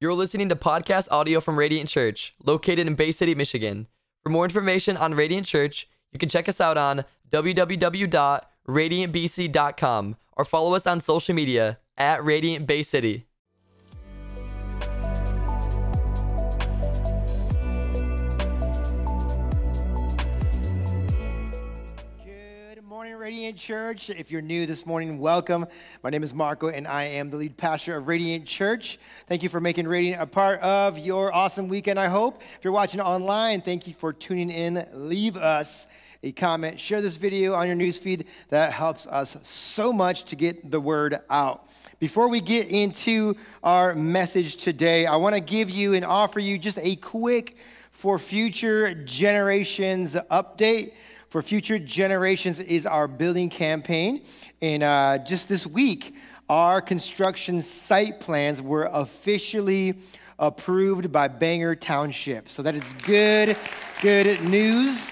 You're listening to podcast audio from Radiant Church, located in Bay City, Michigan. For more information on Radiant Church, you can check us out on www.radiantbc.com or follow us on social media at Radiant Bay City. Radiant Church. If you're new this morning, welcome. My name is Marco, and I am the lead pastor of Radiant Church. Thank you for making Radiant a part of your awesome weekend, I hope. If you're watching online, thank you for tuning in. Leave us a comment, share this video on your newsfeed. That helps us so much to get the word out. Before we get into our message today, I want to give you and offer you just a quick for future generations update for future generations is our building campaign. And uh, just this week, our construction site plans were officially approved by Bangor Township. So that is good, good news.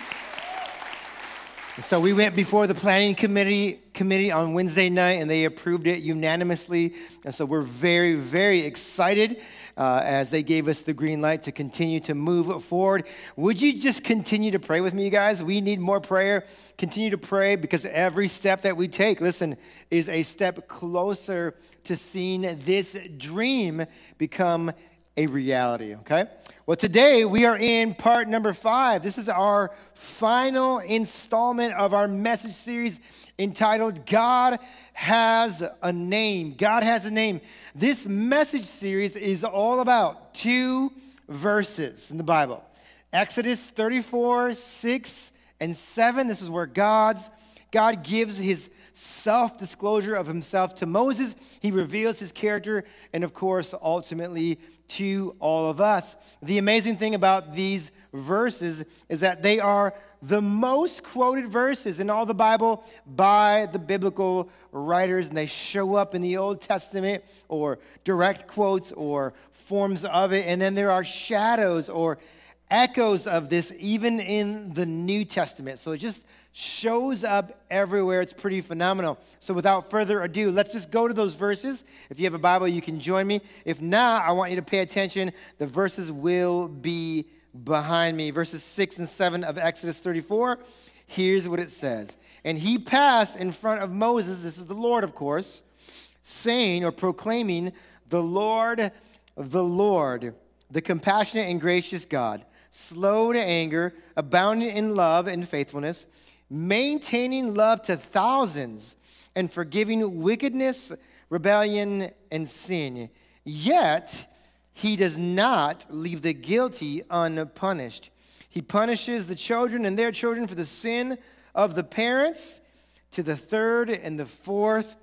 So we went before the planning committee committee on Wednesday night, and they approved it unanimously. And so we're very, very excited uh, as they gave us the green light to continue to move forward. Would you just continue to pray with me, you guys? We need more prayer. Continue to pray because every step that we take, listen, is a step closer to seeing this dream become a reality, okay? Well, today we are in part number five. This is our final installment of our message series entitled God Has a Name. God Has a Name. This message series is all about two verses in the Bible Exodus 34, 6, and 7. This is where God's God gives his self disclosure of himself to Moses. He reveals his character, and of course, ultimately to all of us. The amazing thing about these verses is that they are the most quoted verses in all the Bible by the biblical writers, and they show up in the Old Testament or direct quotes or forms of it. And then there are shadows or echoes of this even in the New Testament. So it just shows up everywhere. It's pretty phenomenal. So, without further ado, let's just go to those verses. If you have a Bible, you can join me. If not, I want you to pay attention. The verses will be behind me. Verses 6 and 7 of Exodus 34. Here's what it says And he passed in front of Moses, this is the Lord, of course, saying or proclaiming, The Lord, the Lord, the compassionate and gracious God, slow to anger, abounding in love and faithfulness maintaining love to thousands, and forgiving wickedness, rebellion, and sin. Yet, he does not leave the guilty unpunished. He punishes the children and their children for the sin of the parents to the third and the fourth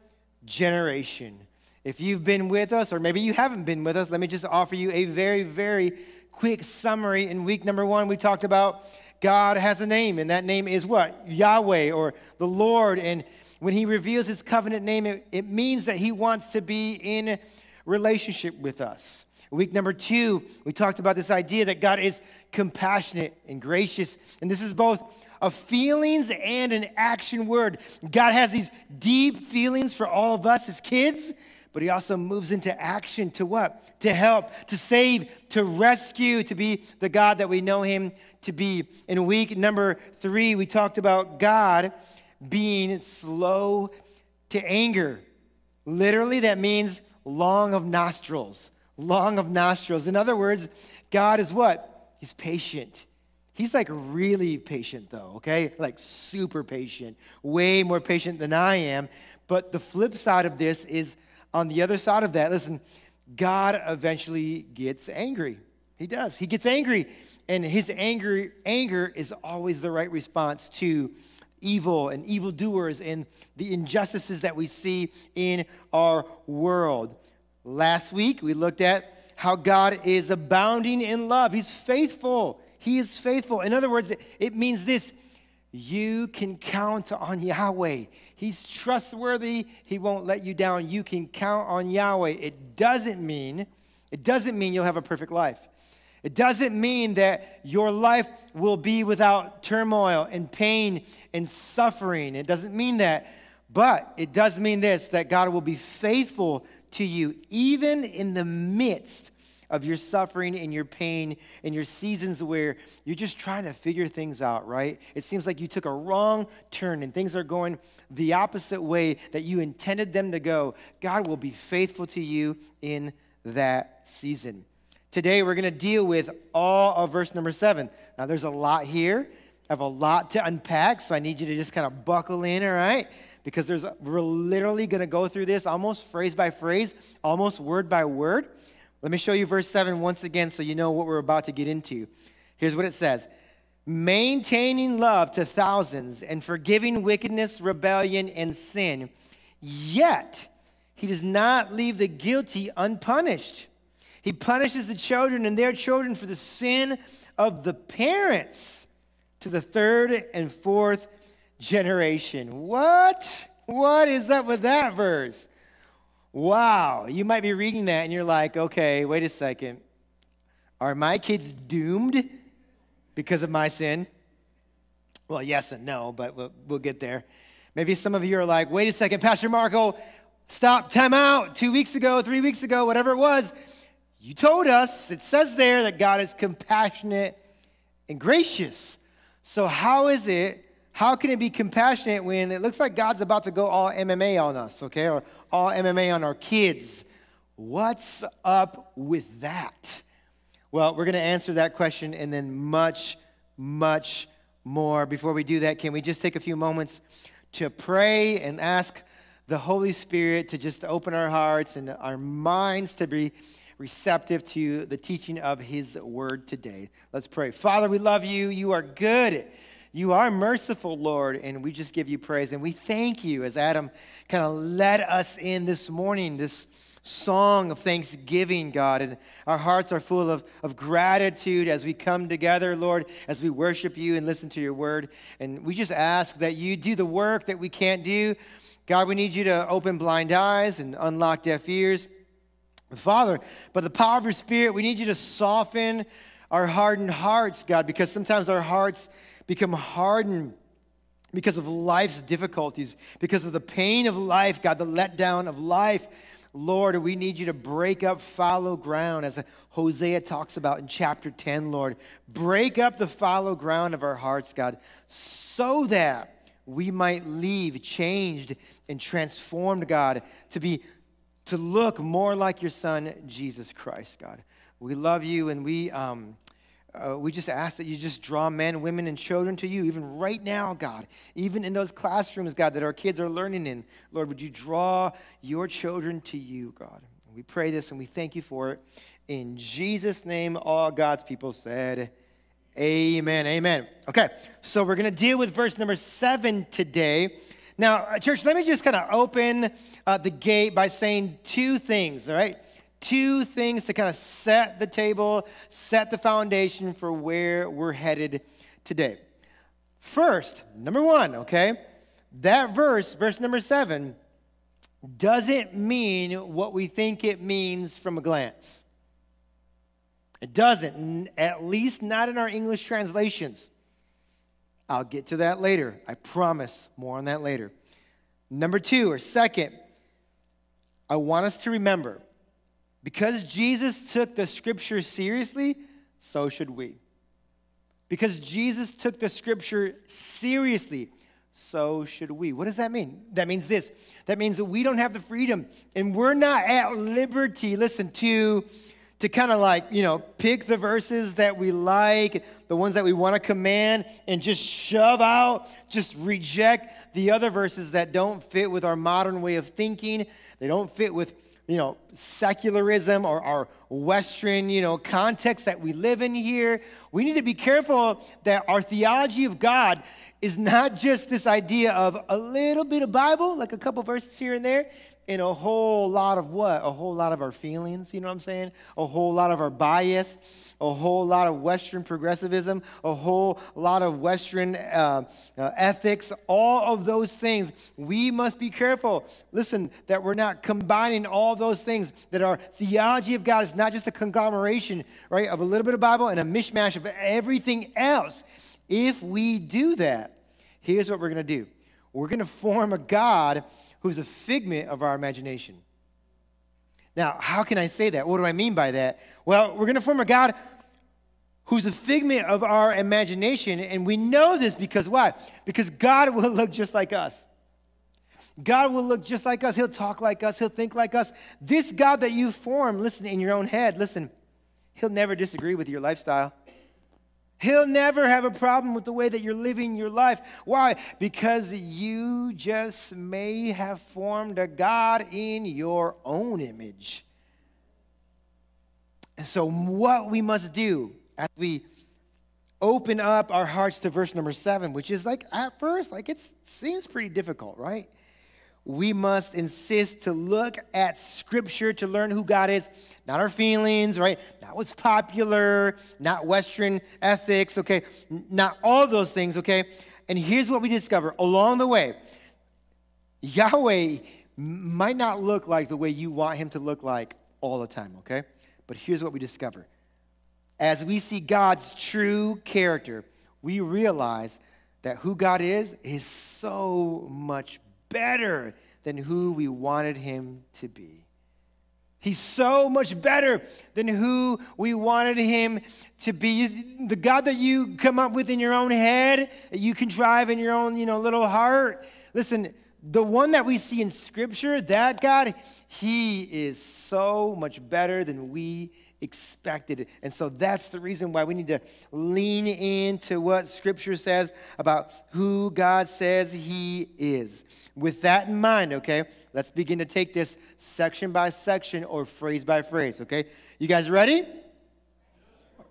generation. If you've been with us, or maybe you haven't been with us, let me just offer you a very, very quick summary. In week number one, we talked about God has a name, and that name is what? Yahweh or the Lord. And when he reveals his covenant name, it, it means that he wants to be in relationship with us. Week number two, we talked about this idea that God is compassionate and gracious. And this is both a feelings and an action word. God has these deep feelings for all of us as kids, but he also moves into action to what? To help, to save, to rescue, to be the God that we know him to be. In week number three, we talked about God being slow to anger. Literally, that means long of nostrils. Long of nostrils. In other words, God is what? He's patient. He's like really patient, though, okay? Like super patient, way more patient than I am. But the flip side of this is on the other side of that, listen, God eventually gets angry. He does. He gets angry and his anger, anger is always the right response to evil and evildoers and the injustices that we see in our world. Last week, we looked at how God is abounding in love. He's faithful. He is faithful. In other words, it means this you can count on Yahweh. He's trustworthy. He won't let you down. You can count on Yahweh. It doesn't mean, it doesn't mean you'll have a perfect life. It doesn't mean that your life will be without turmoil and pain and suffering. It doesn't mean that. But it does mean this that God will be faithful to you, even in the midst of your suffering and your pain and your seasons where you're just trying to figure things out, right? It seems like you took a wrong turn and things are going the opposite way that you intended them to go. God will be faithful to you in that season. Today, we're going to deal with all of verse number seven. Now, there's a lot here. I have a lot to unpack, so I need you to just kind of buckle in, all right? Because there's, we're literally going to go through this almost phrase by phrase, almost word by word. Let me show you verse 7 once again so you know what we're about to get into. Here's what it says Maintaining love to thousands and forgiving wickedness, rebellion, and sin, yet he does not leave the guilty unpunished. He punishes the children and their children for the sin of the parents to the third and fourth generation. What? What is up with that verse? Wow, you might be reading that and you're like, okay, wait a second. Are my kids doomed because of my sin? Well, yes and no, but we'll, we'll get there. Maybe some of you are like, wait a second, Pastor Marco, stop, time out. Two weeks ago, three weeks ago, whatever it was, you told us, it says there that God is compassionate and gracious. So, how is it how can it be compassionate when it looks like God's about to go all MMA on us, okay? Or all MMA on our kids? What's up with that? Well, we're going to answer that question and then much, much more. Before we do that, can we just take a few moments to pray and ask the Holy Spirit to just open our hearts and our minds to be receptive to the teaching of His word today? Let's pray. Father, we love you. You are good. You are merciful, Lord, and we just give you praise. And we thank you as Adam kind of led us in this morning, this song of thanksgiving, God. And our hearts are full of, of gratitude as we come together, Lord, as we worship you and listen to your word. And we just ask that you do the work that we can't do. God, we need you to open blind eyes and unlock deaf ears. Father, by the power of your spirit, we need you to soften our hardened hearts, God, because sometimes our hearts become hardened because of life's difficulties, because of the pain of life, God, the letdown of life. Lord, we need you to break up fallow ground, as Hosea talks about in chapter 10, Lord. Break up the fallow ground of our hearts, God, so that we might leave changed and transformed, God, to be to look more like your son, Jesus Christ, God. We love you and we um, uh, we just ask that you just draw men, women, and children to you, even right now, God. Even in those classrooms, God, that our kids are learning in. Lord, would you draw your children to you, God? We pray this and we thank you for it. In Jesus' name, all God's people said, Amen. Amen. Okay, so we're going to deal with verse number seven today. Now, uh, church, let me just kind of open uh, the gate by saying two things, all right? Two things to kind of set the table, set the foundation for where we're headed today. First, number one, okay, that verse, verse number seven, doesn't mean what we think it means from a glance. It doesn't, at least not in our English translations. I'll get to that later. I promise. More on that later. Number two, or second, I want us to remember because Jesus took the scripture seriously, so should we. Because Jesus took the scripture seriously, so should we. What does that mean? That means this. That means that we don't have the freedom and we're not at liberty, listen, to to kind of like, you know, pick the verses that we like, the ones that we want to command, and just shove out, just reject the other verses that don't fit with our modern way of thinking. They don't fit with you know, secularism or our Western, you know, context that we live in here. We need to be careful that our theology of God is not just this idea of a little bit of Bible, like a couple verses here and there, in a whole lot of what? A whole lot of our feelings, you know what I'm saying? A whole lot of our bias, a whole lot of Western progressivism, a whole lot of Western uh, uh, ethics, all of those things. We must be careful, listen, that we're not combining all those things, that our theology of God is not just a conglomeration, right, of a little bit of Bible and a mishmash of everything else. If we do that, here's what we're going to do we're going to form a God who's a figment of our imagination. Now, how can I say that? What do I mean by that? Well, we're going to form a God who's a figment of our imagination, and we know this because why? Because God will look just like us. God will look just like us. He'll talk like us. He'll think like us. This God that you form, listen, in your own head, listen, He'll never disagree with your lifestyle. He'll never have a problem with the way that you're living your life. Why? Because you just may have formed a God in your own image. And so, what we must do as we open up our hearts to verse number seven, which is like at first, like it seems pretty difficult, right? We must insist to look at Scripture to learn who God is, not our feelings, right? Not what's popular, not Western ethics, okay? Not all those things, okay? And here's what we discover along the way Yahweh might not look like the way you want him to look like all the time, okay? But here's what we discover. As we see God's true character, we realize that who God is is so much better than who we wanted him to be. He's so much better than who we wanted him to be. The God that you come up with in your own head, that you contrive in your own, you know, little heart. Listen, the one that we see in scripture, that God, he is so much better than we expected. And so that's the reason why we need to lean into what Scripture says about who God says He is. With that in mind, okay, let's begin to take this section by section or phrase by phrase, okay? You guys ready?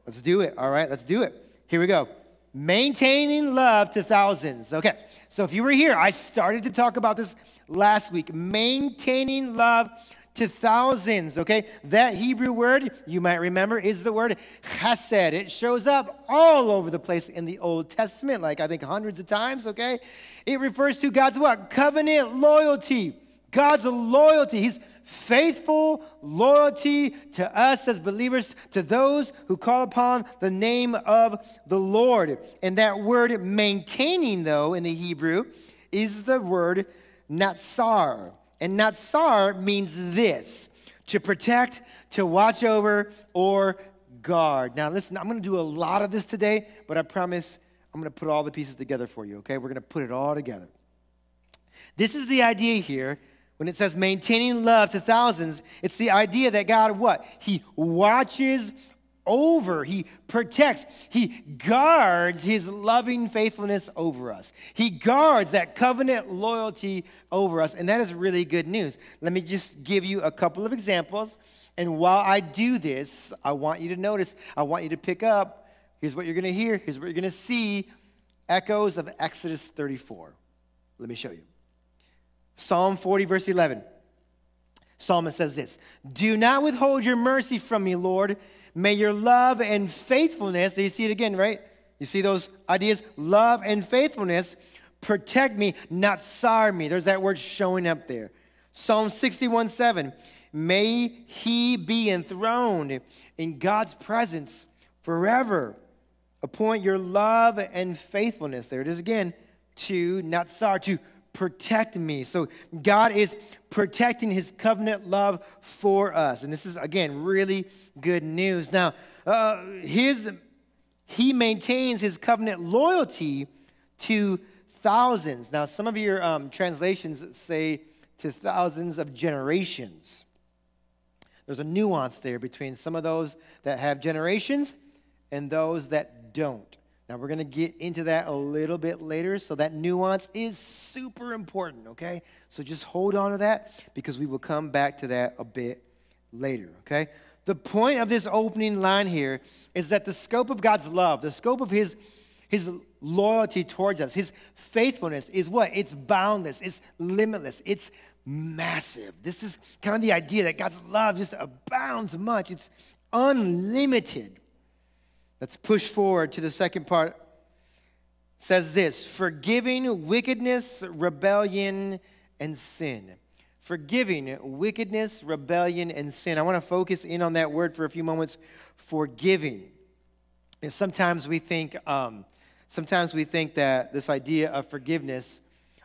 Let's do it. All right, let's do it. Here we go. Maintaining love to thousands. Okay, so if you were here, I started to talk about this last week. Maintaining love to thousands, okay? That Hebrew word, you might remember, is the word chesed. It shows up all over the place in the Old Testament, like I think hundreds of times, okay? It refers to God's what? Covenant loyalty. God's loyalty. His faithful loyalty to us as believers, to those who call upon the name of the Lord. And that word maintaining, though, in the Hebrew, is the word natsar. And natsar means this to protect, to watch over, or guard. Now, listen, I'm going to do a lot of this today, but I promise I'm going to put all the pieces together for you, okay? We're going to put it all together. This is the idea here when it says maintaining love to thousands. It's the idea that God, what? He watches over, He protects, He guards His loving faithfulness over us. He guards that covenant loyalty over us, and that is really good news. Let me just give you a couple of examples. And while I do this, I want you to notice, I want you to pick up. Here's what you're going to hear, here's what you're going to see echoes of Exodus 34. Let me show you. Psalm 40, verse 11. Psalmist says this Do not withhold your mercy from me, Lord. May your love and faithfulness, do you see it again, right? You see those ideas? Love and faithfulness protect me, natsar me. There's that word showing up there. Psalm 61 7. May he be enthroned in God's presence forever. Appoint your love and faithfulness. There it is again. To, natsar, to protect me. So God is protecting his covenant love for us. And this is, again, really good news. Now, uh, his, he maintains his covenant loyalty to thousands. Now, some of your um, translations say to thousands of generations. There's a nuance there between some of those that have generations and those that don't. Now, we're going to get into that a little bit later, so that nuance is super important, okay? So just hold on to that because we will come back to that a bit later, okay? The point of this opening line here is that the scope of God's love, the scope of His, his loyalty towards us, His faithfulness is what? It's boundless, it's limitless, it's massive. This is kind of the idea that God's love just abounds much, it's unlimited. Let's push forward to the second part. Says this forgiving wickedness, rebellion, and sin. Forgiving wickedness, rebellion, and sin. I want to focus in on that word for a few moments. Forgiving. And sometimes we think, um, sometimes we think that this idea of forgiveness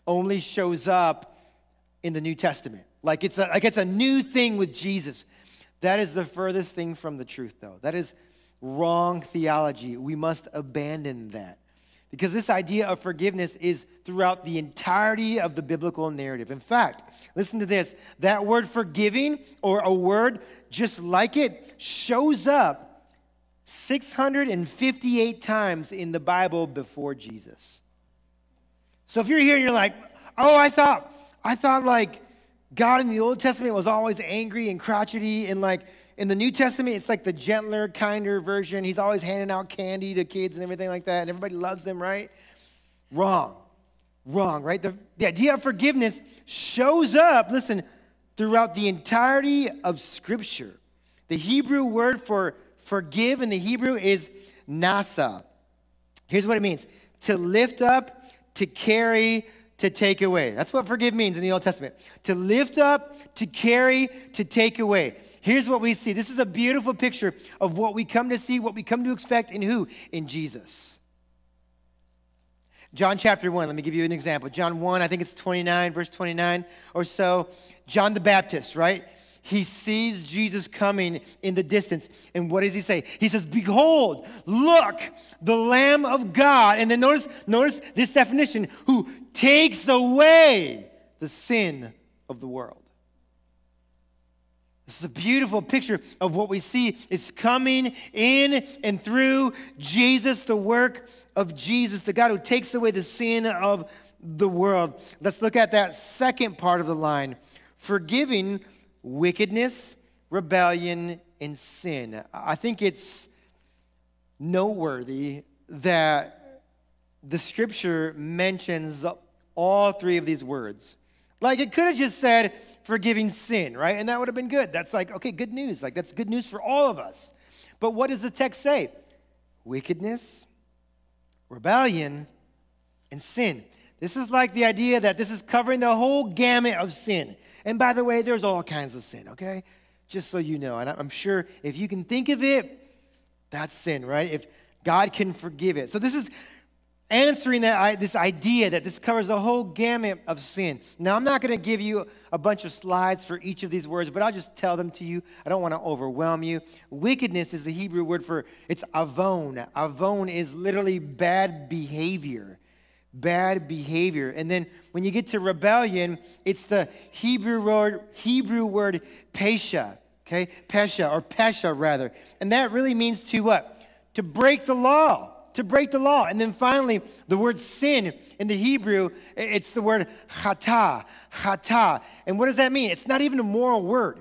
only shows up in the New Testament. Like it's a, like it's a new thing with Jesus. That is the furthest thing from the truth, though. That is wrong theology. We must abandon that. Because this idea of forgiveness is throughout the entirety of the biblical narrative. In fact, listen to this that word forgiving, or a word just like it, shows up 658 times in the Bible before Jesus. So if you're here and you're like, oh, I thought, I thought like God in the Old Testament was always angry and crotchety and like in the New Testament, it's like the gentler, kinder version. He's always handing out candy to kids and everything like that, and everybody loves him, right? Wrong. Wrong, right? The, the idea of forgiveness shows up, listen, throughout the entirety of Scripture. The Hebrew word for forgive in the Hebrew is nasa. Here's what it means to lift up, to carry, to take away. That's what forgive means in the Old Testament. To lift up, to carry, to take away. Here's what we see. This is a beautiful picture of what we come to see, what we come to expect in who? In Jesus. John chapter 1, let me give you an example. John 1, I think it's 29, verse 29 or so. John the Baptist, right? He sees Jesus coming in the distance. And what does he say? He says, Behold, look, the Lamb of God. And then notice, notice this definition who takes away the sin of the world. This is a beautiful picture of what we see is coming in and through Jesus, the work of Jesus, the God who takes away the sin of the world. Let's look at that second part of the line forgiving wickedness, rebellion, and sin. I think it's noteworthy that the scripture mentions all three of these words. Like it could have just said forgiving sin, right? And that would have been good. That's like, okay, good news. Like that's good news for all of us. But what does the text say? Wickedness, rebellion, and sin. This is like the idea that this is covering the whole gamut of sin. And by the way, there's all kinds of sin, okay? Just so you know. And I'm sure if you can think of it, that's sin, right? If God can forgive it. So this is answering that this idea that this covers the whole gamut of sin. Now, I'm not going to give you a bunch of slides for each of these words, but I'll just tell them to you. I don't want to overwhelm you. Wickedness is the Hebrew word for it's avon. Avon is literally bad behavior. Bad behavior. And then when you get to rebellion, it's the Hebrew word Hebrew word pesha, okay? Pesha or pesha rather. And that really means to what? To break the law to break the law. And then finally, the word sin in the Hebrew, it's the word chata, chata. And what does that mean? It's not even a moral word.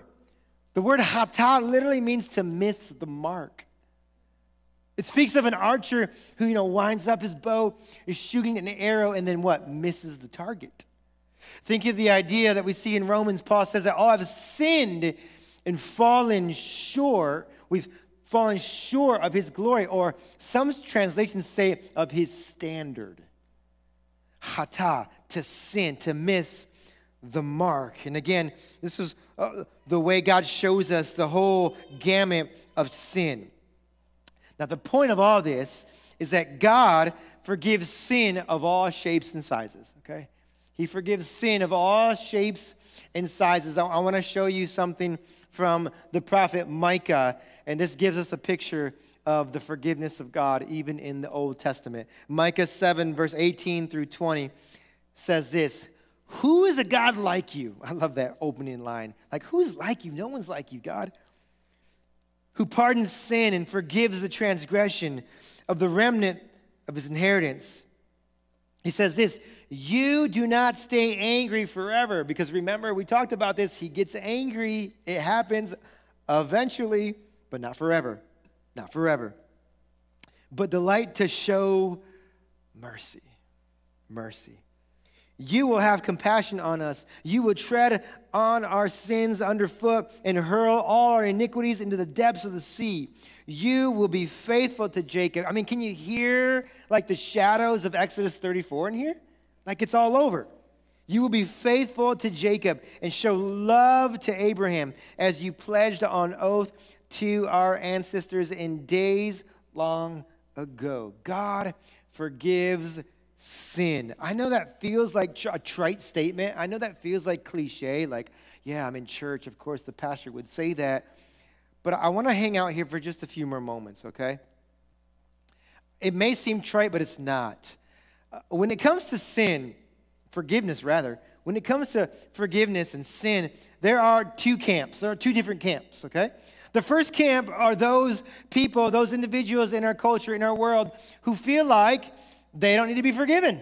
The word chata literally means to miss the mark. It speaks of an archer who, you know, winds up his bow, is shooting an arrow, and then what? Misses the target. Think of the idea that we see in Romans. Paul says that oh, all have sinned and fallen short. We've fallen short of his glory, or some translations say of his standard. Hata, to sin, to miss the mark. And again, this is uh, the way God shows us the whole gamut of sin. Now, the point of all this is that God forgives sin of all shapes and sizes, okay? He forgives sin of all shapes and sizes. I, I want to show you something from the prophet Micah and this gives us a picture of the forgiveness of God even in the Old Testament. Micah 7, verse 18 through 20 says this Who is a God like you? I love that opening line. Like, who's like you? No one's like you, God. Who pardons sin and forgives the transgression of the remnant of his inheritance. He says this You do not stay angry forever. Because remember, we talked about this. He gets angry, it happens eventually but not forever. Not forever. But delight to show mercy. Mercy. You will have compassion on us. You will tread on our sins underfoot and hurl all our iniquities into the depths of the sea. You will be faithful to Jacob. I mean, can you hear like the shadows of Exodus 34 in here? Like it's all over. You will be faithful to Jacob and show love to Abraham as you pledged on oath to our ancestors in days long ago. God forgives sin. I know that feels like a trite statement. I know that feels like cliche, like, yeah, I'm in church. Of course, the pastor would say that. But I want to hang out here for just a few more moments, okay? It may seem trite, but it's not. Uh, when it comes to sin, forgiveness rather, when it comes to forgiveness and sin, there are two camps. There are two different camps, okay? The first camp are those people, those individuals in our culture, in our world, who feel like they don't need to be forgiven.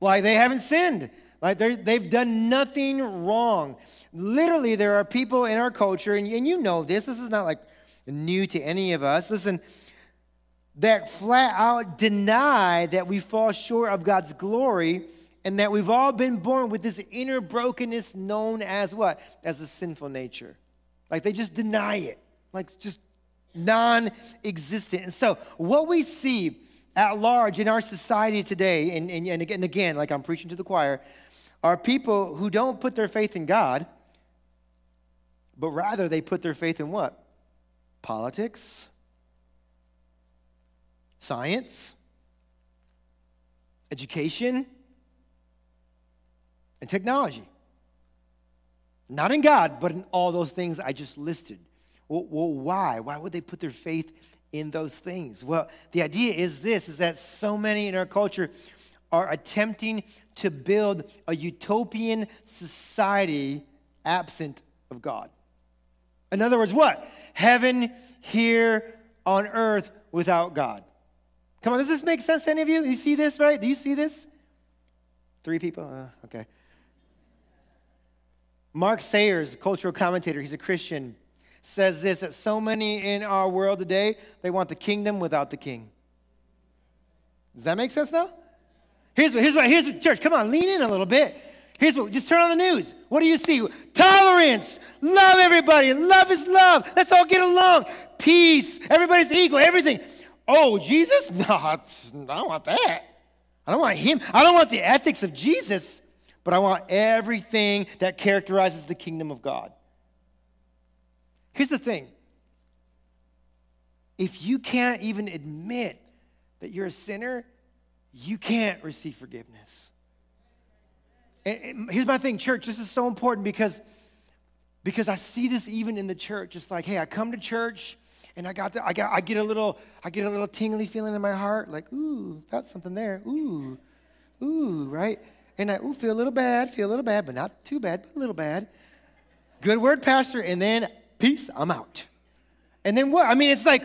Like they haven't sinned. Like they've done nothing wrong. Literally, there are people in our culture, and, and you know this, this is not like new to any of us. Listen, that flat out deny that we fall short of God's glory and that we've all been born with this inner brokenness known as what? As a sinful nature. Like they just deny it, like just non existent. And so, what we see at large in our society today, and, and, and, again, and again, like I'm preaching to the choir, are people who don't put their faith in God, but rather they put their faith in what? Politics, science, education, and technology. Not in God, but in all those things I just listed. Well, well, why? Why would they put their faith in those things? Well, the idea is this is that so many in our culture are attempting to build a utopian society absent of God. In other words, what? Heaven here on earth without God. Come on, does this make sense to any of you? You see this, right? Do you see this? Three people? Uh, okay. Mark Sayers, cultural commentator, he's a Christian, says this that so many in our world today, they want the kingdom without the king. Does that make sense now? Here's what, here's what, here's what, church, come on, lean in a little bit. Here's what, just turn on the news. What do you see? Tolerance, love everybody, love is love. Let's all get along. Peace, everybody's equal, everything. Oh, Jesus? No, I don't want that. I don't want him. I don't want the ethics of Jesus but I want everything that characterizes the kingdom of God. Here's the thing if you can't even admit that you're a sinner, you can't receive forgiveness. And here's my thing, church, this is so important because, because I see this even in the church. It's like, hey, I come to church and I got, the, I got I get a little I get a little tingly feeling in my heart, like, ooh, that's something there. Ooh, ooh, right? And I ooh, feel a little bad, feel a little bad, but not too bad, but a little bad. Good word, Pastor, and then peace, I'm out. And then what? I mean, it's like,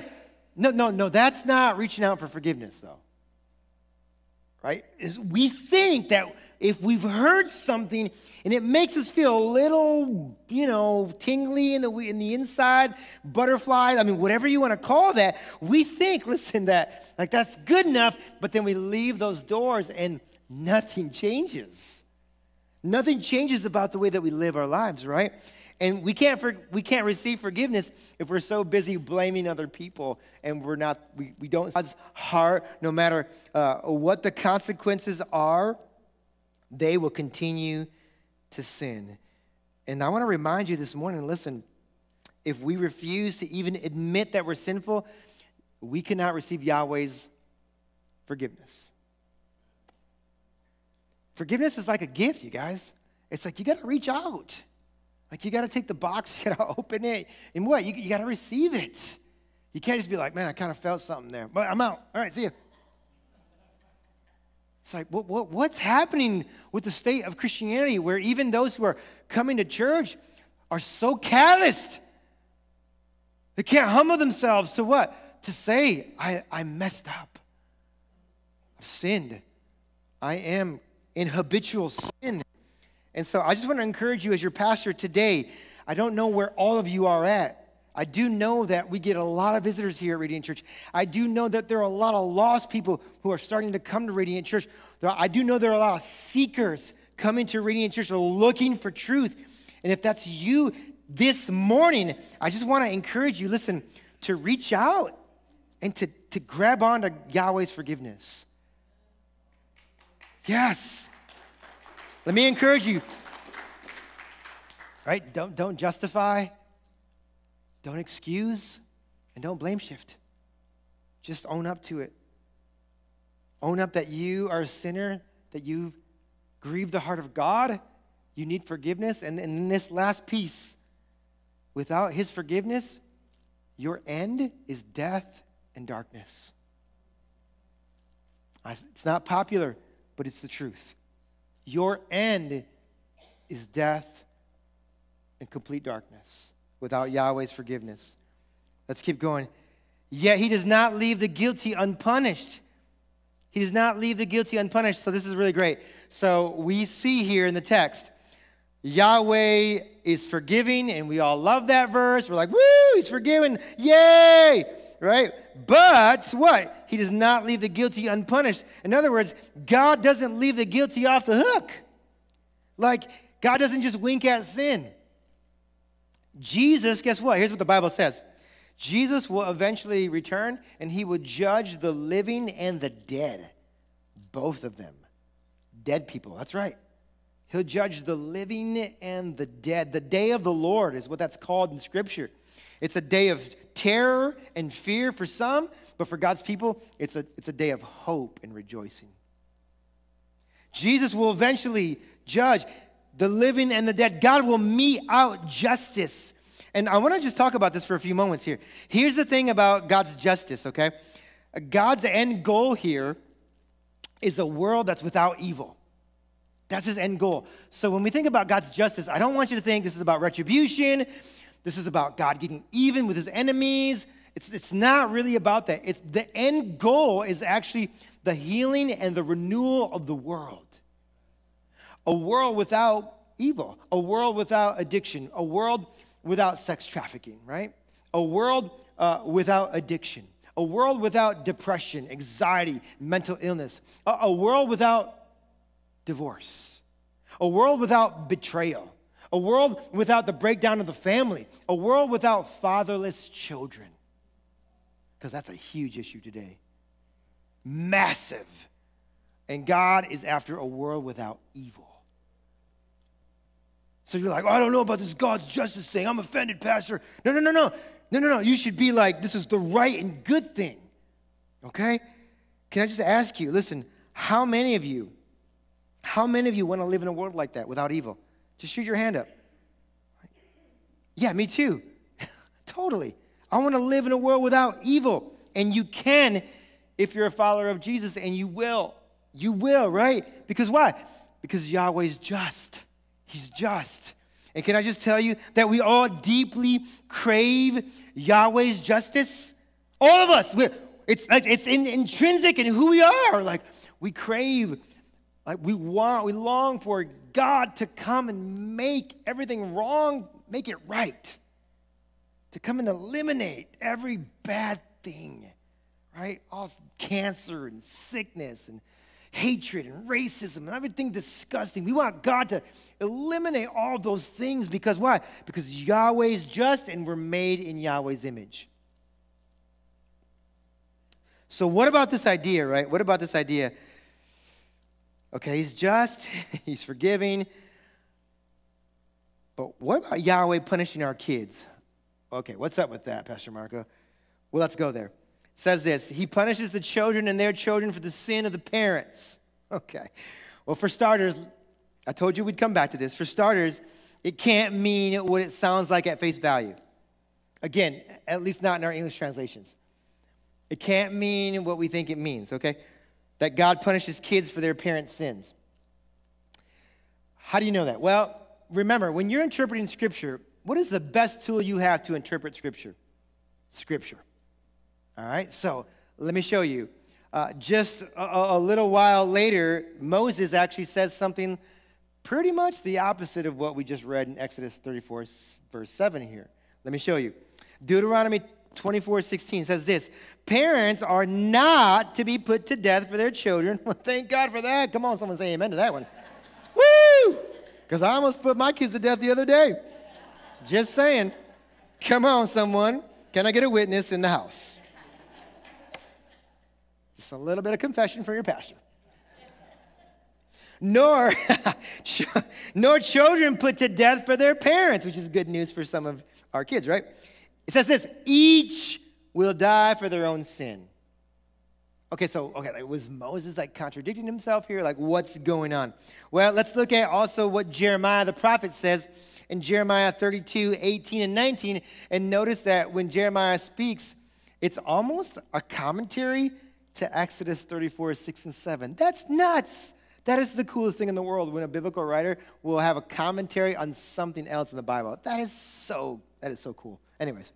no, no, no, that's not reaching out for forgiveness, though. Right? Is we think that if we've heard something and it makes us feel a little, you know, tingly in the in the inside, butterflies, I mean, whatever you want to call that, we think, listen, that like that's good enough, but then we leave those doors and nothing changes. Nothing changes about the way that we live our lives, right? And we can't, for, we can't receive forgiveness if we're so busy blaming other people and we're not, we, we don't, God's heart, no matter uh, what the consequences are, they will continue to sin. And I want to remind you this morning listen, if we refuse to even admit that we're sinful, we cannot receive Yahweh's forgiveness. Forgiveness is like a gift, you guys. It's like you got to reach out. Like you got to take the box, you got to open it. And what? You, you got to receive it. You can't just be like, man, I kind of felt something there. But I'm out. All right, see you. It's like, what, what, what's happening with the state of Christianity where even those who are coming to church are so calloused? They can't humble themselves to what? To say, I, I messed up. I've sinned. I am in habitual sin. And so I just want to encourage you as your pastor today. I don't know where all of you are at. I do know that we get a lot of visitors here at Radiant Church. I do know that there are a lot of lost people who are starting to come to Radiant Church. I do know there are a lot of seekers coming to Radiant Church looking for truth. And if that's you this morning, I just want to encourage you, listen, to reach out and to, to grab onto Yahweh's forgiveness. Yes. Let me encourage you. Right? Don't, don't justify, don't excuse, and don't blame shift. Just own up to it. Own up that you are a sinner, that you've grieved the heart of God, You need forgiveness. And in this last piece, without his forgiveness, your end is death and darkness. It's not popular, but it's the truth. Your end is death and complete darkness without Yahweh's forgiveness. Let's keep going. Yet he does not leave the guilty unpunished. He does not leave the guilty unpunished. So this is really great. So we see here in the text, Yahweh is forgiving, and we all love that verse. We're like, woo, he's forgiven. Yay! Right? But what? He does not leave the guilty unpunished. In other words, God doesn't leave the guilty off the hook. Like, God doesn't just wink at sin. Jesus, guess what? Here's what the Bible says Jesus will eventually return and he will judge the living and the dead, both of them. Dead people, that's right. He'll judge the living and the dead. The day of the Lord is what that's called in Scripture. It's a day of terror and fear for some, but for God's people, it's a, it's a day of hope and rejoicing. Jesus will eventually judge the living and the dead. God will mete out justice and I want to just talk about this for a few moments here. Here's the thing about God's justice, okay? God's end goal here is a world that's without evil. That's his end goal. So when we think about God's justice, I don't want you to think this is about retribution. This is about God getting even with his enemies. It's, it's not really about that. It's the end goal is actually the healing and the renewal of the world. A world without evil, a world without addiction, a world without sex trafficking, right? A world uh, without addiction, a world without depression, anxiety, mental illness, a, a world without divorce, a world without betrayal, a world without the breakdown of the family, a world without fatherless children. Because that's a huge issue today. Massive. And God is after a world without evil. So you're like, oh, I don't know about this God's justice thing. I'm offended, Pastor. No, no, no, no. No, no, no. You should be like, this is the right and good thing. Okay? Can I just ask you, listen, how many of you, how many of you want to live in a world like that without evil? Just shoot your hand up. Yeah, me too. totally. I want to live in a world without evil. And you can if you're a follower of Jesus, and you will. You will, right? Because why? Because Yahweh's just. He's just. And can I just tell you that we all deeply crave Yahweh's justice? All of us. It's, it's in, intrinsic in who we are. Like, we crave, like, we want, we long for God to come and make everything wrong, make it right. To come and eliminate every bad thing, right? All cancer and sickness and hatred and racism and everything disgusting. We want God to eliminate all those things because why? Because Yahweh is just and we're made in Yahweh's image. So, what about this idea, right? What about this idea? Okay, he's just, he's forgiving. But what about Yahweh punishing our kids? Okay, what's up with that, Pastor Marco? Well, let's go there says this He punishes the children and their children for the sin of the parents. Okay. Well, for starters, I told you we'd come back to this. For starters, it can't mean what it sounds like at face value. Again, at least not in our English translations. It can't mean what we think it means, okay? That God punishes kids for their parents' sins. How do you know that? Well, remember, when you're interpreting Scripture, what is the best tool you have to interpret Scripture? Scripture. All right, so let me show you. Uh, just a, a little while later, Moses actually says something pretty much the opposite of what we just read in Exodus 34, verse 7 here. Let me show you. Deuteronomy 24, 16 says this Parents are not to be put to death for their children. Well, thank God for that. Come on, someone say amen to that one. Woo! Because I almost put my kids to death the other day. Just saying. Come on, someone. Can I get a witness in the house? Just a little bit of confession for your pastor. nor, nor children put to death for their parents, which is good news for some of our kids, right? It says this each will die for their own sin. Okay, so okay, like, was Moses like contradicting himself here? Like, what's going on? Well, let's look at also what Jeremiah the prophet says in Jeremiah 32, 18, and 19. And notice that when Jeremiah speaks, it's almost a commentary to Exodus 34, 6, and 7. That's nuts. That is the coolest thing in the world when a biblical writer will have a commentary on something else in the Bible. That is so, that is so cool. Anyways,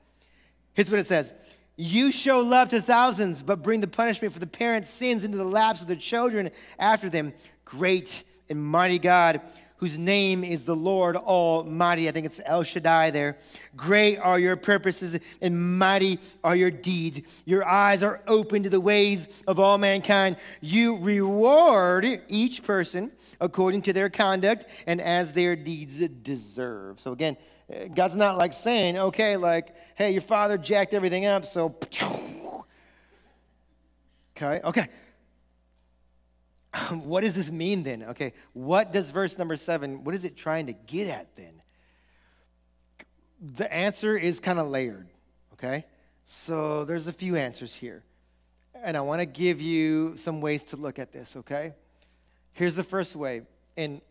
here's what it says. You show love to thousands, but bring the punishment for the parents' sins into the laps of their children after them. Great and mighty God, whose name is the Lord Almighty. I think it's El Shaddai there. Great are your purposes and mighty are your deeds. Your eyes are open to the ways of all mankind. You reward each person according to their conduct and as their deeds deserve. So again, God's not like saying, okay, like, hey, your father jacked everything up, so. Okay, okay. what does this mean then? Okay, what does verse number seven, what is it trying to get at then? The answer is kind of layered, okay? So there's a few answers here. And I want to give you some ways to look at this, okay? Here's the first way. And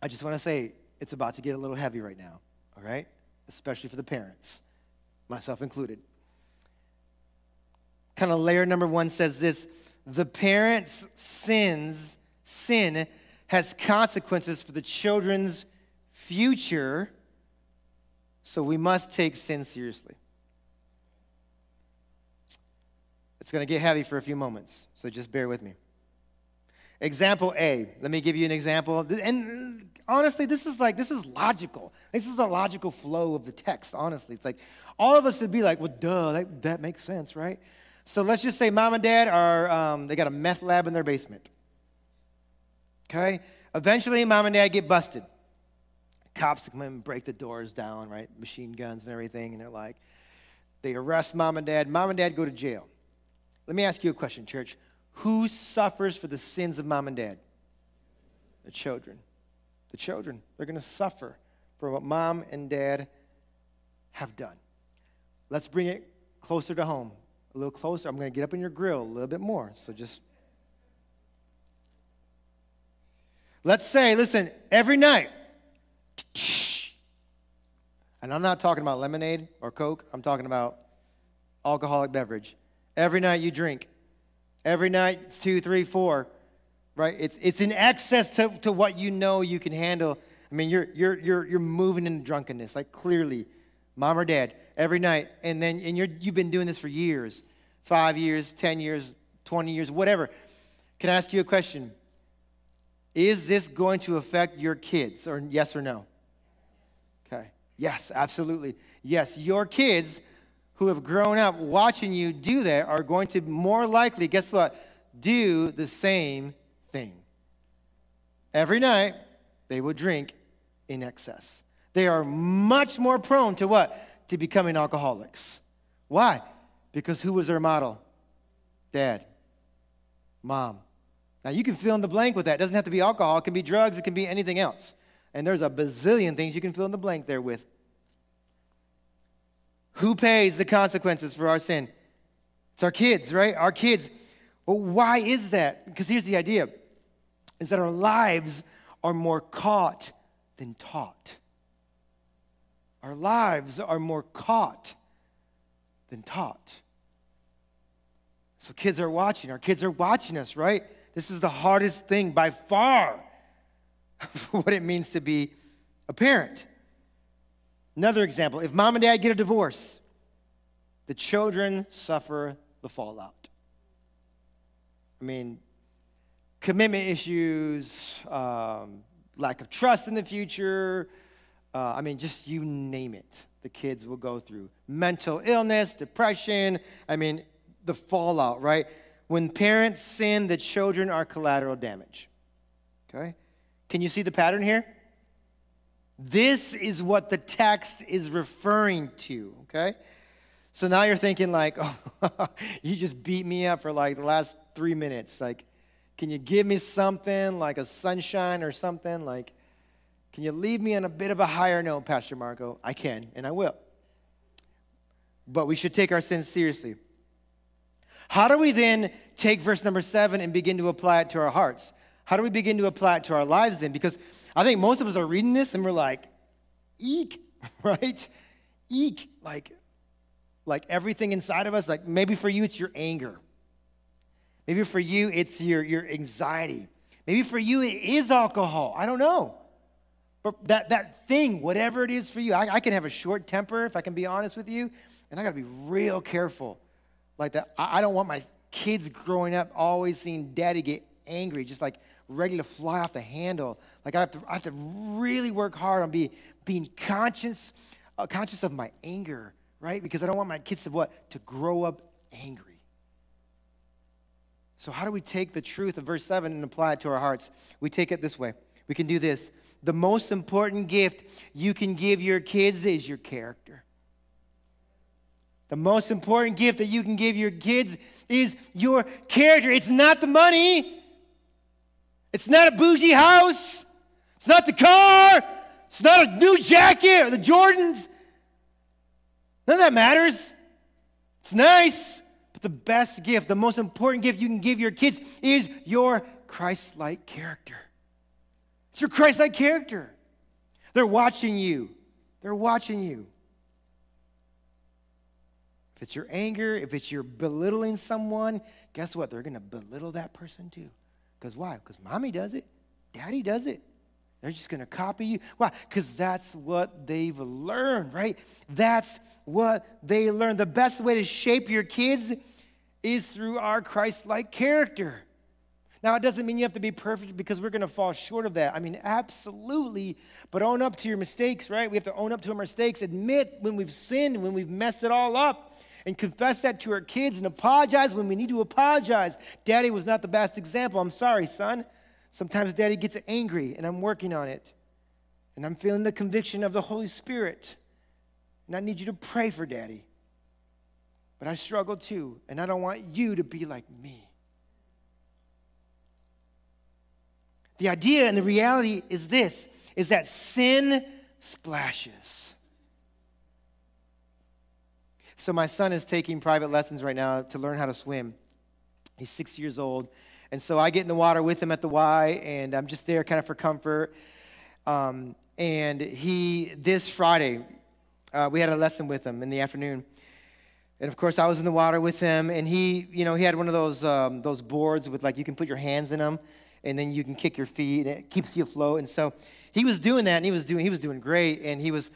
I just want to say, it's about to get a little heavy right now, all right? Especially for the parents, myself included. Kind of layer number one says this the parents' sins, sin has consequences for the children's future, so we must take sin seriously. It's going to get heavy for a few moments, so just bear with me. Example A. Let me give you an example. And honestly, this is like, this is logical. This is the logical flow of the text, honestly. It's like, all of us would be like, well, duh, that, that makes sense, right? So let's just say mom and dad are, um, they got a meth lab in their basement. Okay? Eventually, mom and dad get busted. Cops come in and break the doors down, right? Machine guns and everything. And they're like, they arrest mom and dad. Mom and dad go to jail. Let me ask you a question, church. Who suffers for the sins of mom and dad? The children. The children. They're going to suffer for what mom and dad have done. Let's bring it closer to home, a little closer. I'm going to get up in your grill a little bit more. So just. Let's say, listen, every night, and I'm not talking about lemonade or Coke, I'm talking about alcoholic beverage. Every night you drink. Every night, it's two, three, four, right? It's, it's in excess to, to what you know you can handle. I mean, you're, you're, you're, you're moving into drunkenness, like clearly, mom or dad, every night. And then and you're, you've been doing this for years five years, 10 years, 20 years, whatever. Can I ask you a question? Is this going to affect your kids, or yes or no? Okay. Yes, absolutely. Yes, your kids who have grown up watching you do that are going to more likely, guess what? Do the same thing. Every night, they will drink in excess. They are much more prone to what? To becoming alcoholics. Why? Because who was their model? Dad, mom. Now you can fill in the blank with that. It doesn't have to be alcohol, it can be drugs, it can be anything else. And there's a bazillion things you can fill in the blank there with. Who pays the consequences for our sin? It's our kids, right? Our kids. Well, why is that? Because here's the idea is that our lives are more caught than taught. Our lives are more caught than taught. So kids are watching. Our kids are watching us, right? This is the hardest thing by far what it means to be a parent. Another example if mom and dad get a divorce, the children suffer the fallout. I mean, commitment issues, um, lack of trust in the future. Uh, I mean, just you name it, the kids will go through. Mental illness, depression. I mean, the fallout, right? When parents sin, the children are collateral damage. Okay? Can you see the pattern here? This is what the text is referring to, okay? So now you're thinking, like, oh, you just beat me up for like the last three minutes. Like, can you give me something like a sunshine or something? Like, can you leave me on a bit of a higher note, Pastor Marco? I can, and I will. But we should take our sins seriously. How do we then take verse number seven and begin to apply it to our hearts? How do we begin to apply it to our lives then? Because I think most of us are reading this and we're like, eek, right? Eek, like, like everything inside of us. Like maybe for you, it's your anger. Maybe for you, it's your, your anxiety. Maybe for you, it is alcohol. I don't know. But that, that thing, whatever it is for you, I, I can have a short temper, if I can be honest with you, and I got to be real careful. Like that, I, I don't want my kids growing up always seeing daddy get angry, just like ready to fly off the handle. Like I have to, I have to really work hard on be, being conscious, uh, conscious of my anger, right? Because I don't want my kids to what? To grow up angry. So, how do we take the truth of verse 7 and apply it to our hearts? We take it this way. We can do this. The most important gift you can give your kids is your character. The most important gift that you can give your kids is your character. It's not the money, it's not a bougie house, it's not the car, it's not a new jacket or the Jordans. None of that matters. It's nice but the best gift, the most important gift you can give your kids is your Christ like character. It's your Christ like character. They're watching you. They're watching you. If it's your anger, if it's your belittling someone, guess what? They're going to belittle that person too. Because why? Because mommy does it, daddy does it. They're just going to copy you. Why? Because that's what they've learned, right? That's what they learned. The best way to shape your kids is through our Christ like character. Now, it doesn't mean you have to be perfect because we're going to fall short of that. I mean, absolutely. But own up to your mistakes, right? We have to own up to our mistakes, admit when we've sinned, when we've messed it all up, and confess that to our kids and apologize when we need to apologize. Daddy was not the best example. I'm sorry, son. Sometimes daddy gets angry, and I'm working on it. And I'm feeling the conviction of the Holy Spirit. And I need you to pray for daddy. But I struggle too, and I don't want you to be like me. The idea and the reality is this is that sin splashes. So my son is taking private lessons right now to learn how to swim. He's 6 years old. And so I get in the water with him at the Y, and I'm just there kind of for comfort. Um, and he, this Friday, uh, we had a lesson with him in the afternoon. And of course, I was in the water with him, and he, you know, he had one of those um, those boards with like you can put your hands in them, and then you can kick your feet, and it keeps you afloat. And so he was doing that, and he was doing he was doing great, and he was.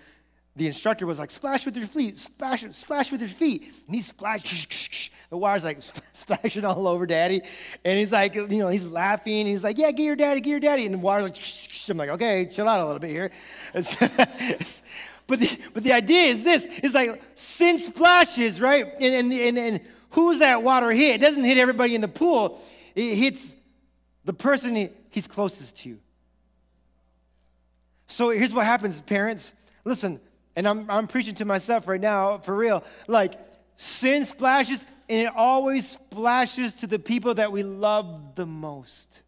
The instructor was like, splash with your feet, splash, splash with your feet. And he splashed, the water's like splashing all over daddy. And he's like, you know, he's laughing. He's like, yeah, get your daddy, get your daddy. And the water's like, I'm like, okay, chill out a little bit here. But the, but the idea is this it's like sin splashes, right? And, and, and, and who's that water hit? It doesn't hit everybody in the pool, it hits the person he's closest to. So here's what happens, parents. Listen, and I'm, I'm preaching to myself right now, for real. Like, sin splashes, and it always splashes to the people that we love the most.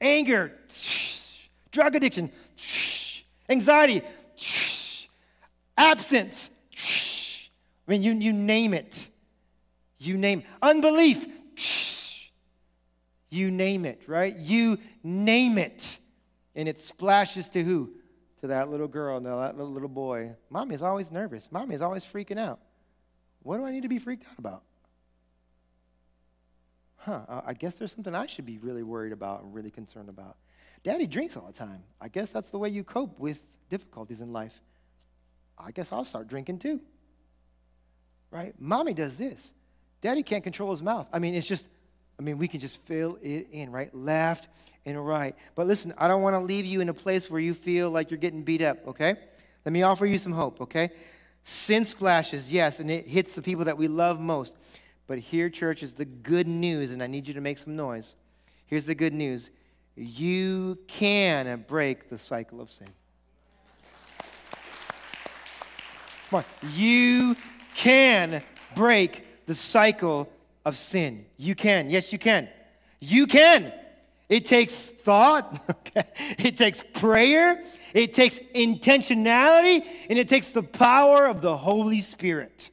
Anger, drug addiction, Anxiety, absence. I mean, you, you name it. You name unbelief. You name it, right? You name it. And it splashes to who? To that little girl, no, that little boy. Mommy is always nervous. Mommy is always freaking out. What do I need to be freaked out about? Huh, I guess there's something I should be really worried about and really concerned about. Daddy drinks all the time. I guess that's the way you cope with difficulties in life. I guess I'll start drinking too. Right? Mommy does this. Daddy can't control his mouth. I mean, it's just, I mean, we can just fill it in, right? Left and right. But listen, I don't want to leave you in a place where you feel like you're getting beat up, okay? Let me offer you some hope, okay? Sin splashes, yes, and it hits the people that we love most. But here, church, is the good news, and I need you to make some noise. Here's the good news you can break the cycle of sin. Come on. You can break the cycle of sin. You can. Yes, you can. You can. It takes thought, okay? it takes prayer, it takes intentionality, and it takes the power of the Holy Spirit.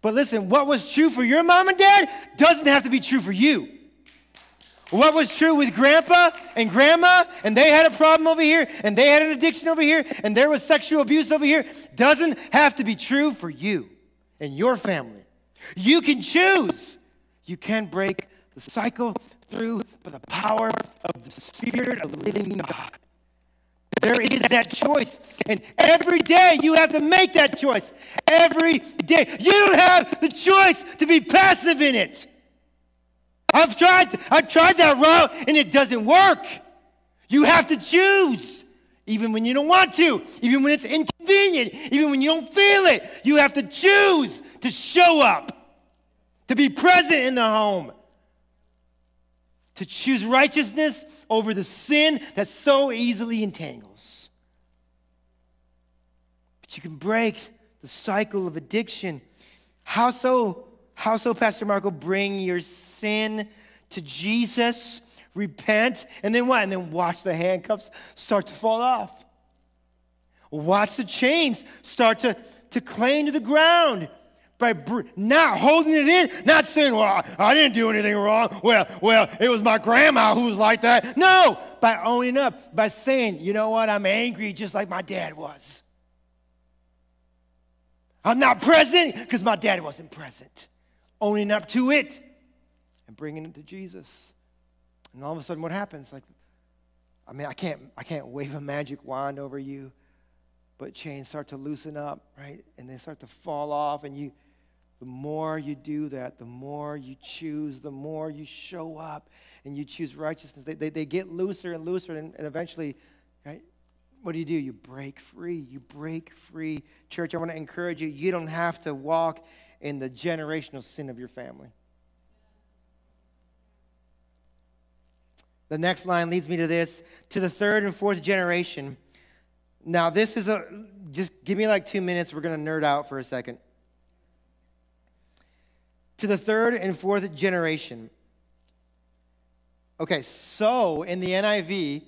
But listen, what was true for your mom and dad doesn't have to be true for you. What was true with grandpa and grandma, and they had a problem over here, and they had an addiction over here, and there was sexual abuse over here, doesn't have to be true for you and your family. You can choose. You can break the cycle through the power of the Spirit of the living God. There is that choice. And every day you have to make that choice. Every day. You don't have the choice to be passive in it. I've tried, I've tried that route and it doesn't work. You have to choose, even when you don't want to, even when it's inconvenient, even when you don't feel it. You have to choose to show up, to be present in the home, to choose righteousness over the sin that so easily entangles. But you can break the cycle of addiction. How so? How so, Pastor Marco? Bring your sin to Jesus, repent, and then what? And then watch the handcuffs start to fall off. Watch the chains start to, to cling to the ground by not holding it in, not saying, well, I didn't do anything wrong. Well, well, it was my grandma who was like that. No, by owning up, by saying, you know what, I'm angry just like my dad was. I'm not present because my dad wasn't present owning up to it and bringing it to Jesus. And all of a sudden, what happens? Like, I mean, I can't, I can't wave a magic wand over you, but chains start to loosen up, right? And they start to fall off. And you, the more you do that, the more you choose, the more you show up and you choose righteousness. They, they, they get looser and looser, and, and eventually, right? What do you do? You break free. You break free. Church, I want to encourage you. You don't have to walk in the generational sin of your family. The next line leads me to this to the third and fourth generation. Now, this is a, just give me like two minutes. We're going to nerd out for a second. To the third and fourth generation. Okay, so in the NIV,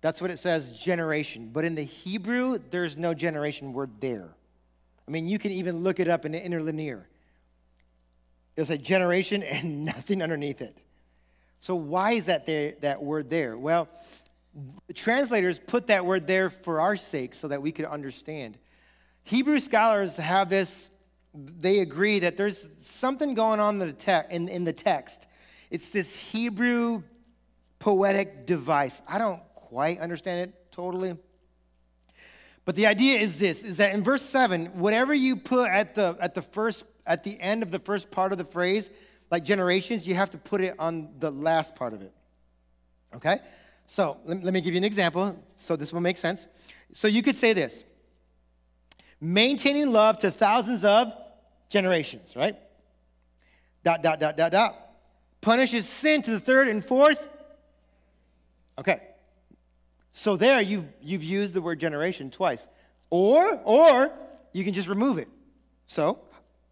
that's what it says, generation. But in the Hebrew, there's no generation word there. I mean, you can even look it up in the interlinear. It'll say generation and nothing underneath it. So why is that there, that word there? Well, the translators put that word there for our sake so that we could understand. Hebrew scholars have this, they agree that there's something going on in the, te- in, in the text. It's this Hebrew poetic device. I don't quite understand it totally. But the idea is this is that in verse 7, whatever you put at the at the first at the end of the first part of the phrase, like generations, you have to put it on the last part of it. Okay? So let, let me give you an example so this will make sense. So you could say this maintaining love to thousands of generations, right? Dot, dot, dot, dot, dot. Punishes sin to the third and fourth. Okay. So there you've, you've used the word generation twice. Or, or you can just remove it. So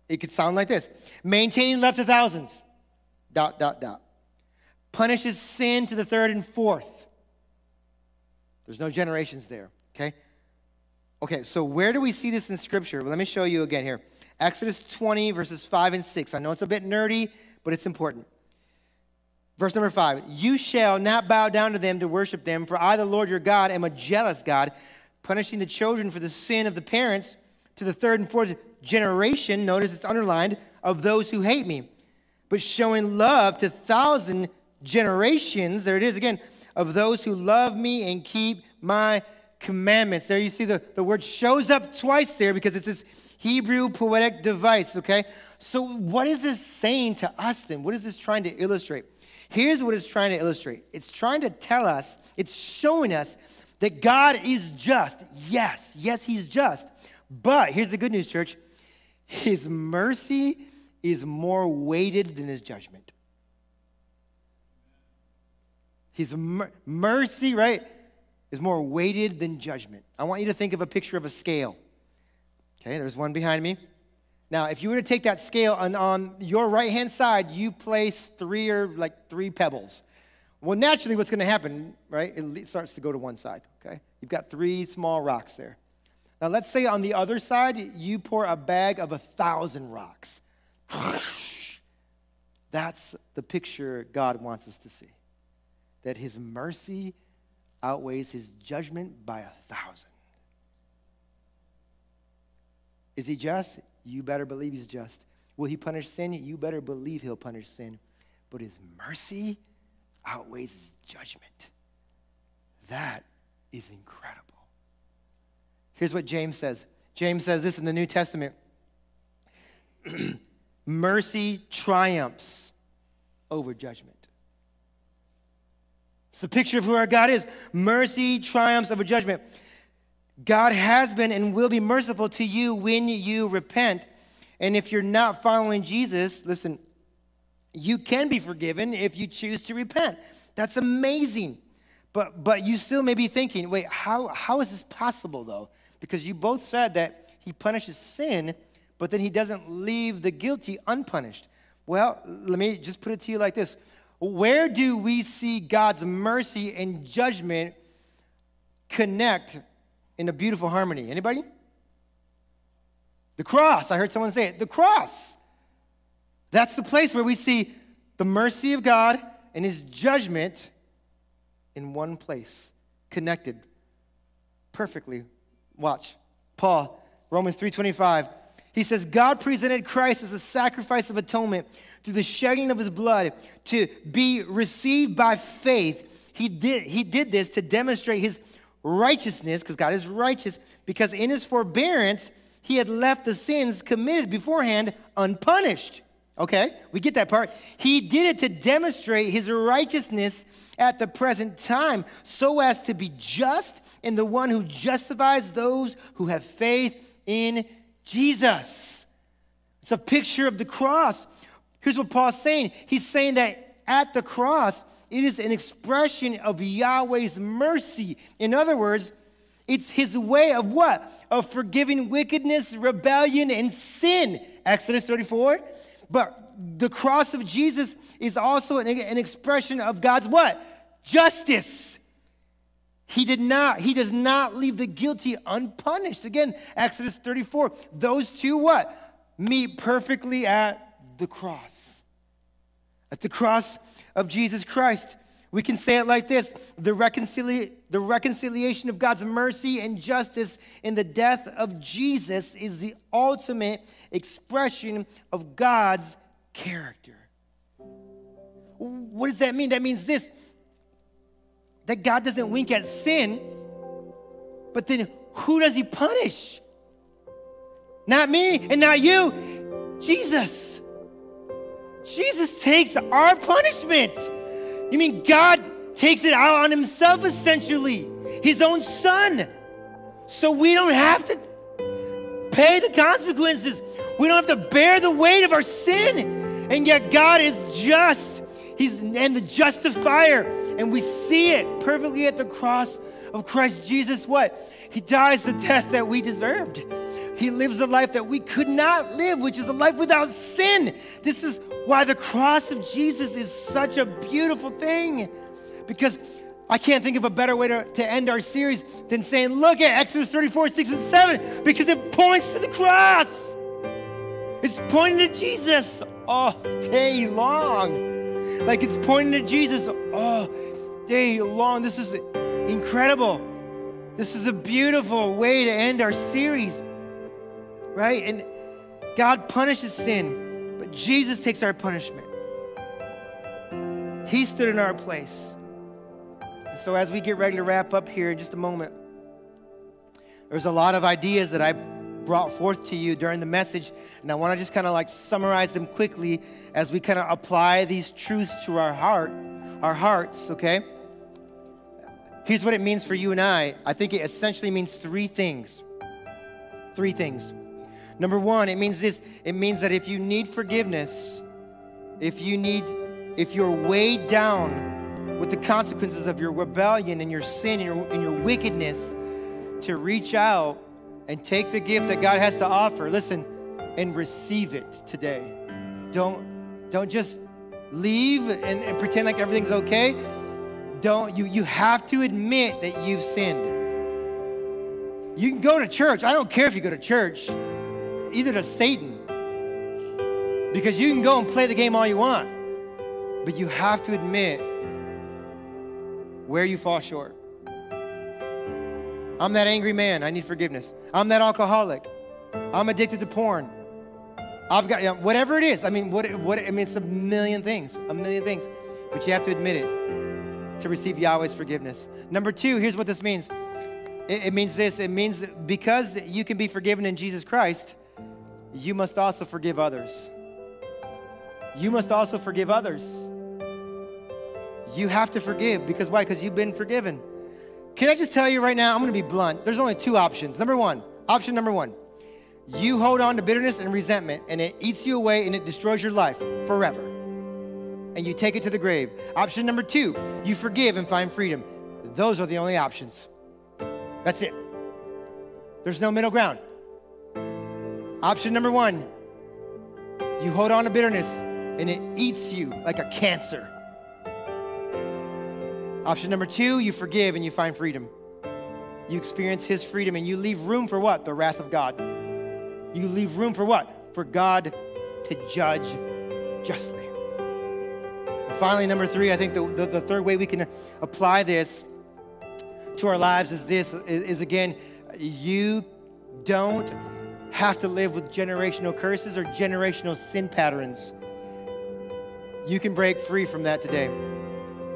it could sound like this maintaining love to thousands, dot, dot, dot. Punishes sin to the third and fourth. There's no generations there, okay? Okay, so where do we see this in Scripture? Well, let me show you again here. Exodus 20, verses 5 and 6. I know it's a bit nerdy, but it's important. Verse number 5 You shall not bow down to them to worship them, for I, the Lord your God, am a jealous God, punishing the children for the sin of the parents to the third and fourth generation, notice it's underlined, of those who hate me, but showing love to thousand generations, there it is again, of those who love me and keep my commandments. There you see the, the word shows up twice there because it's this Hebrew poetic device, okay? So, what is this saying to us then? What is this trying to illustrate? Here's what it's trying to illustrate it's trying to tell us, it's showing us that God is just. Yes, yes, He's just. But here's the good news, church his mercy is more weighted than his judgment. His mer- mercy, right, is more weighted than judgment. I want you to think of a picture of a scale. Okay, there's one behind me. Now, if you were to take that scale and on your right hand side, you place three or like three pebbles. Well, naturally, what's going to happen, right? It starts to go to one side, okay? You've got three small rocks there. Now, let's say on the other side, you pour a bag of a thousand rocks. That's the picture God wants us to see. That his mercy outweighs his judgment by a thousand. Is he just? You better believe he's just. Will he punish sin? You better believe he'll punish sin. But his mercy outweighs his judgment. That is incredible. Here's what James says James says this in the New Testament mercy triumphs over judgment. It's the picture of who our God is. Mercy triumphs over judgment. God has been and will be merciful to you when you repent. And if you're not following Jesus, listen, you can be forgiven if you choose to repent. That's amazing. But, but you still may be thinking, wait, how, how is this possible though? Because you both said that he punishes sin, but then he doesn't leave the guilty unpunished. Well, let me just put it to you like this Where do we see God's mercy and judgment connect in a beautiful harmony? Anybody? The cross. I heard someone say it. The cross. That's the place where we see the mercy of God and his judgment in one place, connected perfectly. Watch. Paul, Romans 3:25. He says God presented Christ as a sacrifice of atonement through the shedding of his blood to be received by faith. He did, he did this to demonstrate his righteousness, because God is righteous, because in his forbearance, he had left the sins committed beforehand unpunished. Okay, we get that part. He did it to demonstrate his righteousness at the present time, so as to be just and the one who justifies those who have faith in Jesus. It's a picture of the cross. Here's what Paul's saying He's saying that at the cross, it is an expression of Yahweh's mercy. In other words, it's his way of what? Of forgiving wickedness, rebellion, and sin. Exodus 34. But the cross of Jesus is also an, an expression of God's what? Justice. He did not, he does not leave the guilty unpunished. Again, Exodus 34. Those two what? Meet perfectly at the cross. At the cross of Jesus Christ. We can say it like this the, the reconciliation of God's mercy and justice in the death of Jesus is the ultimate expression of God's character. What does that mean? That means this that God doesn't wink at sin, but then who does he punish? Not me and not you, Jesus. Jesus takes our punishment. You mean God takes it out on himself essentially, his own son. So we don't have to pay the consequences. We don't have to bear the weight of our sin. And yet God is just. He's and the justifier. And we see it perfectly at the cross of Christ Jesus. What? He dies the death that we deserved. He lives the life that we could not live, which is a life without sin. This is why the cross of Jesus is such a beautiful thing. Because I can't think of a better way to, to end our series than saying, look at Exodus 34, 6, and 7, because it points to the cross. It's pointing to Jesus all day long. Like it's pointing to Jesus all day long. This is incredible. This is a beautiful way to end our series, right? And God punishes sin, but Jesus takes our punishment. He stood in our place. And so, as we get ready to wrap up here in just a moment, there's a lot of ideas that I brought forth to you during the message. And I want to just kind of like summarize them quickly as we kind of apply these truths to our heart, our hearts, okay? Here's what it means for you and I. I think it essentially means three things. Three things. Number one, it means this it means that if you need forgiveness, if you need, if you're weighed down with the consequences of your rebellion and your sin and your, and your wickedness, to reach out and take the gift that God has to offer, listen, and receive it today. Don't, don't just leave and, and pretend like everything's okay. Don't you you have to admit that you've sinned. You can go to church. I don't care if you go to church, either to Satan. Because you can go and play the game all you want, but you have to admit where you fall short. I'm that angry man. I need forgiveness. I'm that alcoholic. I'm addicted to porn. I've got you know, whatever it is. I mean, what, what? I mean, it's a million things, a million things. But you have to admit it to receive Yahweh's forgiveness. Number two, here's what this means. It, it means this. It means because you can be forgiven in Jesus Christ, you must also forgive others. You must also forgive others. You have to forgive because why? Because you've been forgiven. Can I just tell you right now? I'm going to be blunt. There's only two options. Number one, option number one, you hold on to bitterness and resentment, and it eats you away and it destroys your life forever. And you take it to the grave. Option number two, you forgive and find freedom. Those are the only options. That's it. There's no middle ground. Option number one, you hold on to bitterness and it eats you like a cancer. Option number two, you forgive and you find freedom. You experience His freedom and you leave room for what? The wrath of God. You leave room for what? For God to judge justly. And finally, number three, I think the, the, the third way we can apply this to our lives is this is, is again, you don't have to live with generational curses or generational sin patterns. You can break free from that today.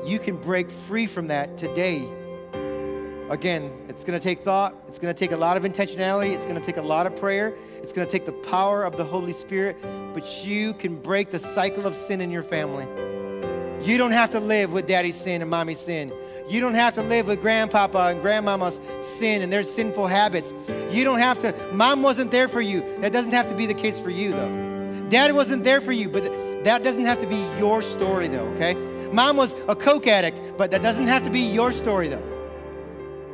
You can break free from that today. Again, it's going to take thought. It's going to take a lot of intentionality. It's going to take a lot of prayer. It's going to take the power of the Holy Spirit. But you can break the cycle of sin in your family. You don't have to live with daddy's sin and mommy's sin. You don't have to live with grandpapa and grandmama's sin and their sinful habits. You don't have to, mom wasn't there for you. That doesn't have to be the case for you, though. Dad wasn't there for you, but that doesn't have to be your story, though, okay? Mom was a coke addict, but that doesn't have to be your story, though.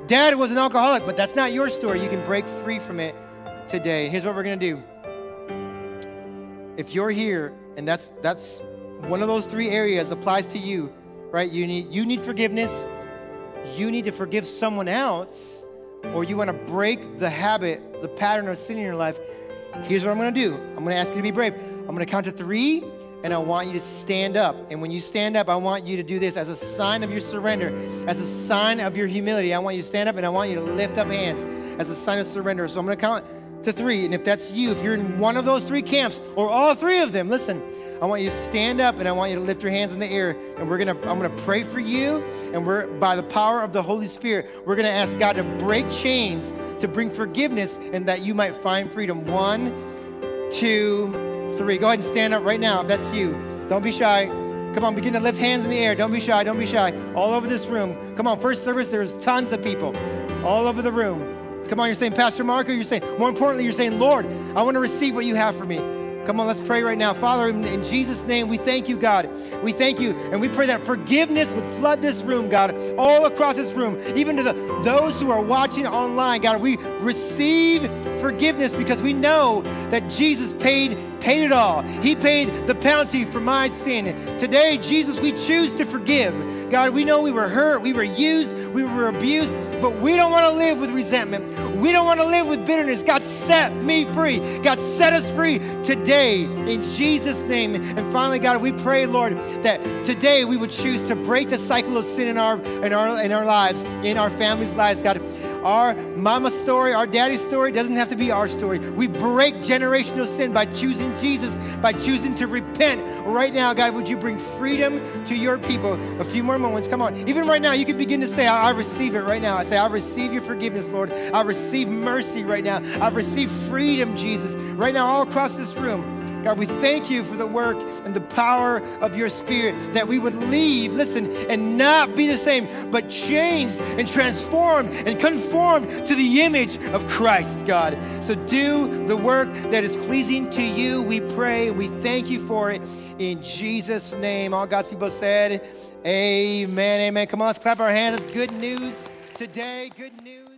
Dad was an alcoholic, but that's not your story. You can break free from it today. Here's what we're going to do. If you're here and that's that's one of those three areas applies to you, right? You need you need forgiveness. You need to forgive someone else or you want to break the habit, the pattern of sin in your life. Here's what I'm going to do. I'm going to ask you to be brave. I'm going to count to 3 and I want you to stand up. And when you stand up, I want you to do this as a sign of your surrender, as a sign of your humility. I want you to stand up and I want you to lift up hands as a sign of surrender. So I'm going to count to three. And if that's you, if you're in one of those three camps or all three of them, listen, I want you to stand up and I want you to lift your hands in the air. And we're gonna, I'm gonna pray for you. And we're by the power of the Holy Spirit, we're gonna ask God to break chains, to bring forgiveness, and that you might find freedom. One, two, three. Go ahead and stand up right now if that's you. Don't be shy. Come on, begin to lift hands in the air. Don't be shy. Don't be shy. All over this room. Come on, first service, there's tons of people all over the room. Come on, you're saying, Pastor Marco, you're saying, more importantly, you're saying, Lord, I want to receive what you have for me. Come on, let's pray right now. Father, in Jesus' name, we thank you, God. We thank you, and we pray that forgiveness would flood this room, God, all across this room, even to the, those who are watching online, God. We receive forgiveness because we know that Jesus paid paid it all. He paid the penalty for my sin. Today, Jesus, we choose to forgive. God, we know we were hurt, we were used, we were abused, but we don't want to live with resentment. We don't want to live with bitterness. God, set me free. God, set us free today in Jesus' name. And finally, God, we pray, Lord, that today we would choose to break the cycle of sin in our in our in our lives, in our families' lives, God. Our mama story, our daddy story doesn't have to be our story. We break generational sin by choosing Jesus, by choosing to repent. Right now, God, would you bring freedom to your people? A few more moments. Come on. Even right now, you can begin to say, I, I receive it right now. I say, I receive your forgiveness, Lord. I receive mercy right now. I receive freedom, Jesus. Right now, all across this room. God, we thank you for the work and the power of your spirit that we would leave, listen, and not be the same, but changed and transformed and conformed to the image of Christ, God. So do the work that is pleasing to you, we pray. We thank you for it in Jesus' name. All God's people said, Amen, amen. Come on, let's clap our hands. It's good news today. Good news.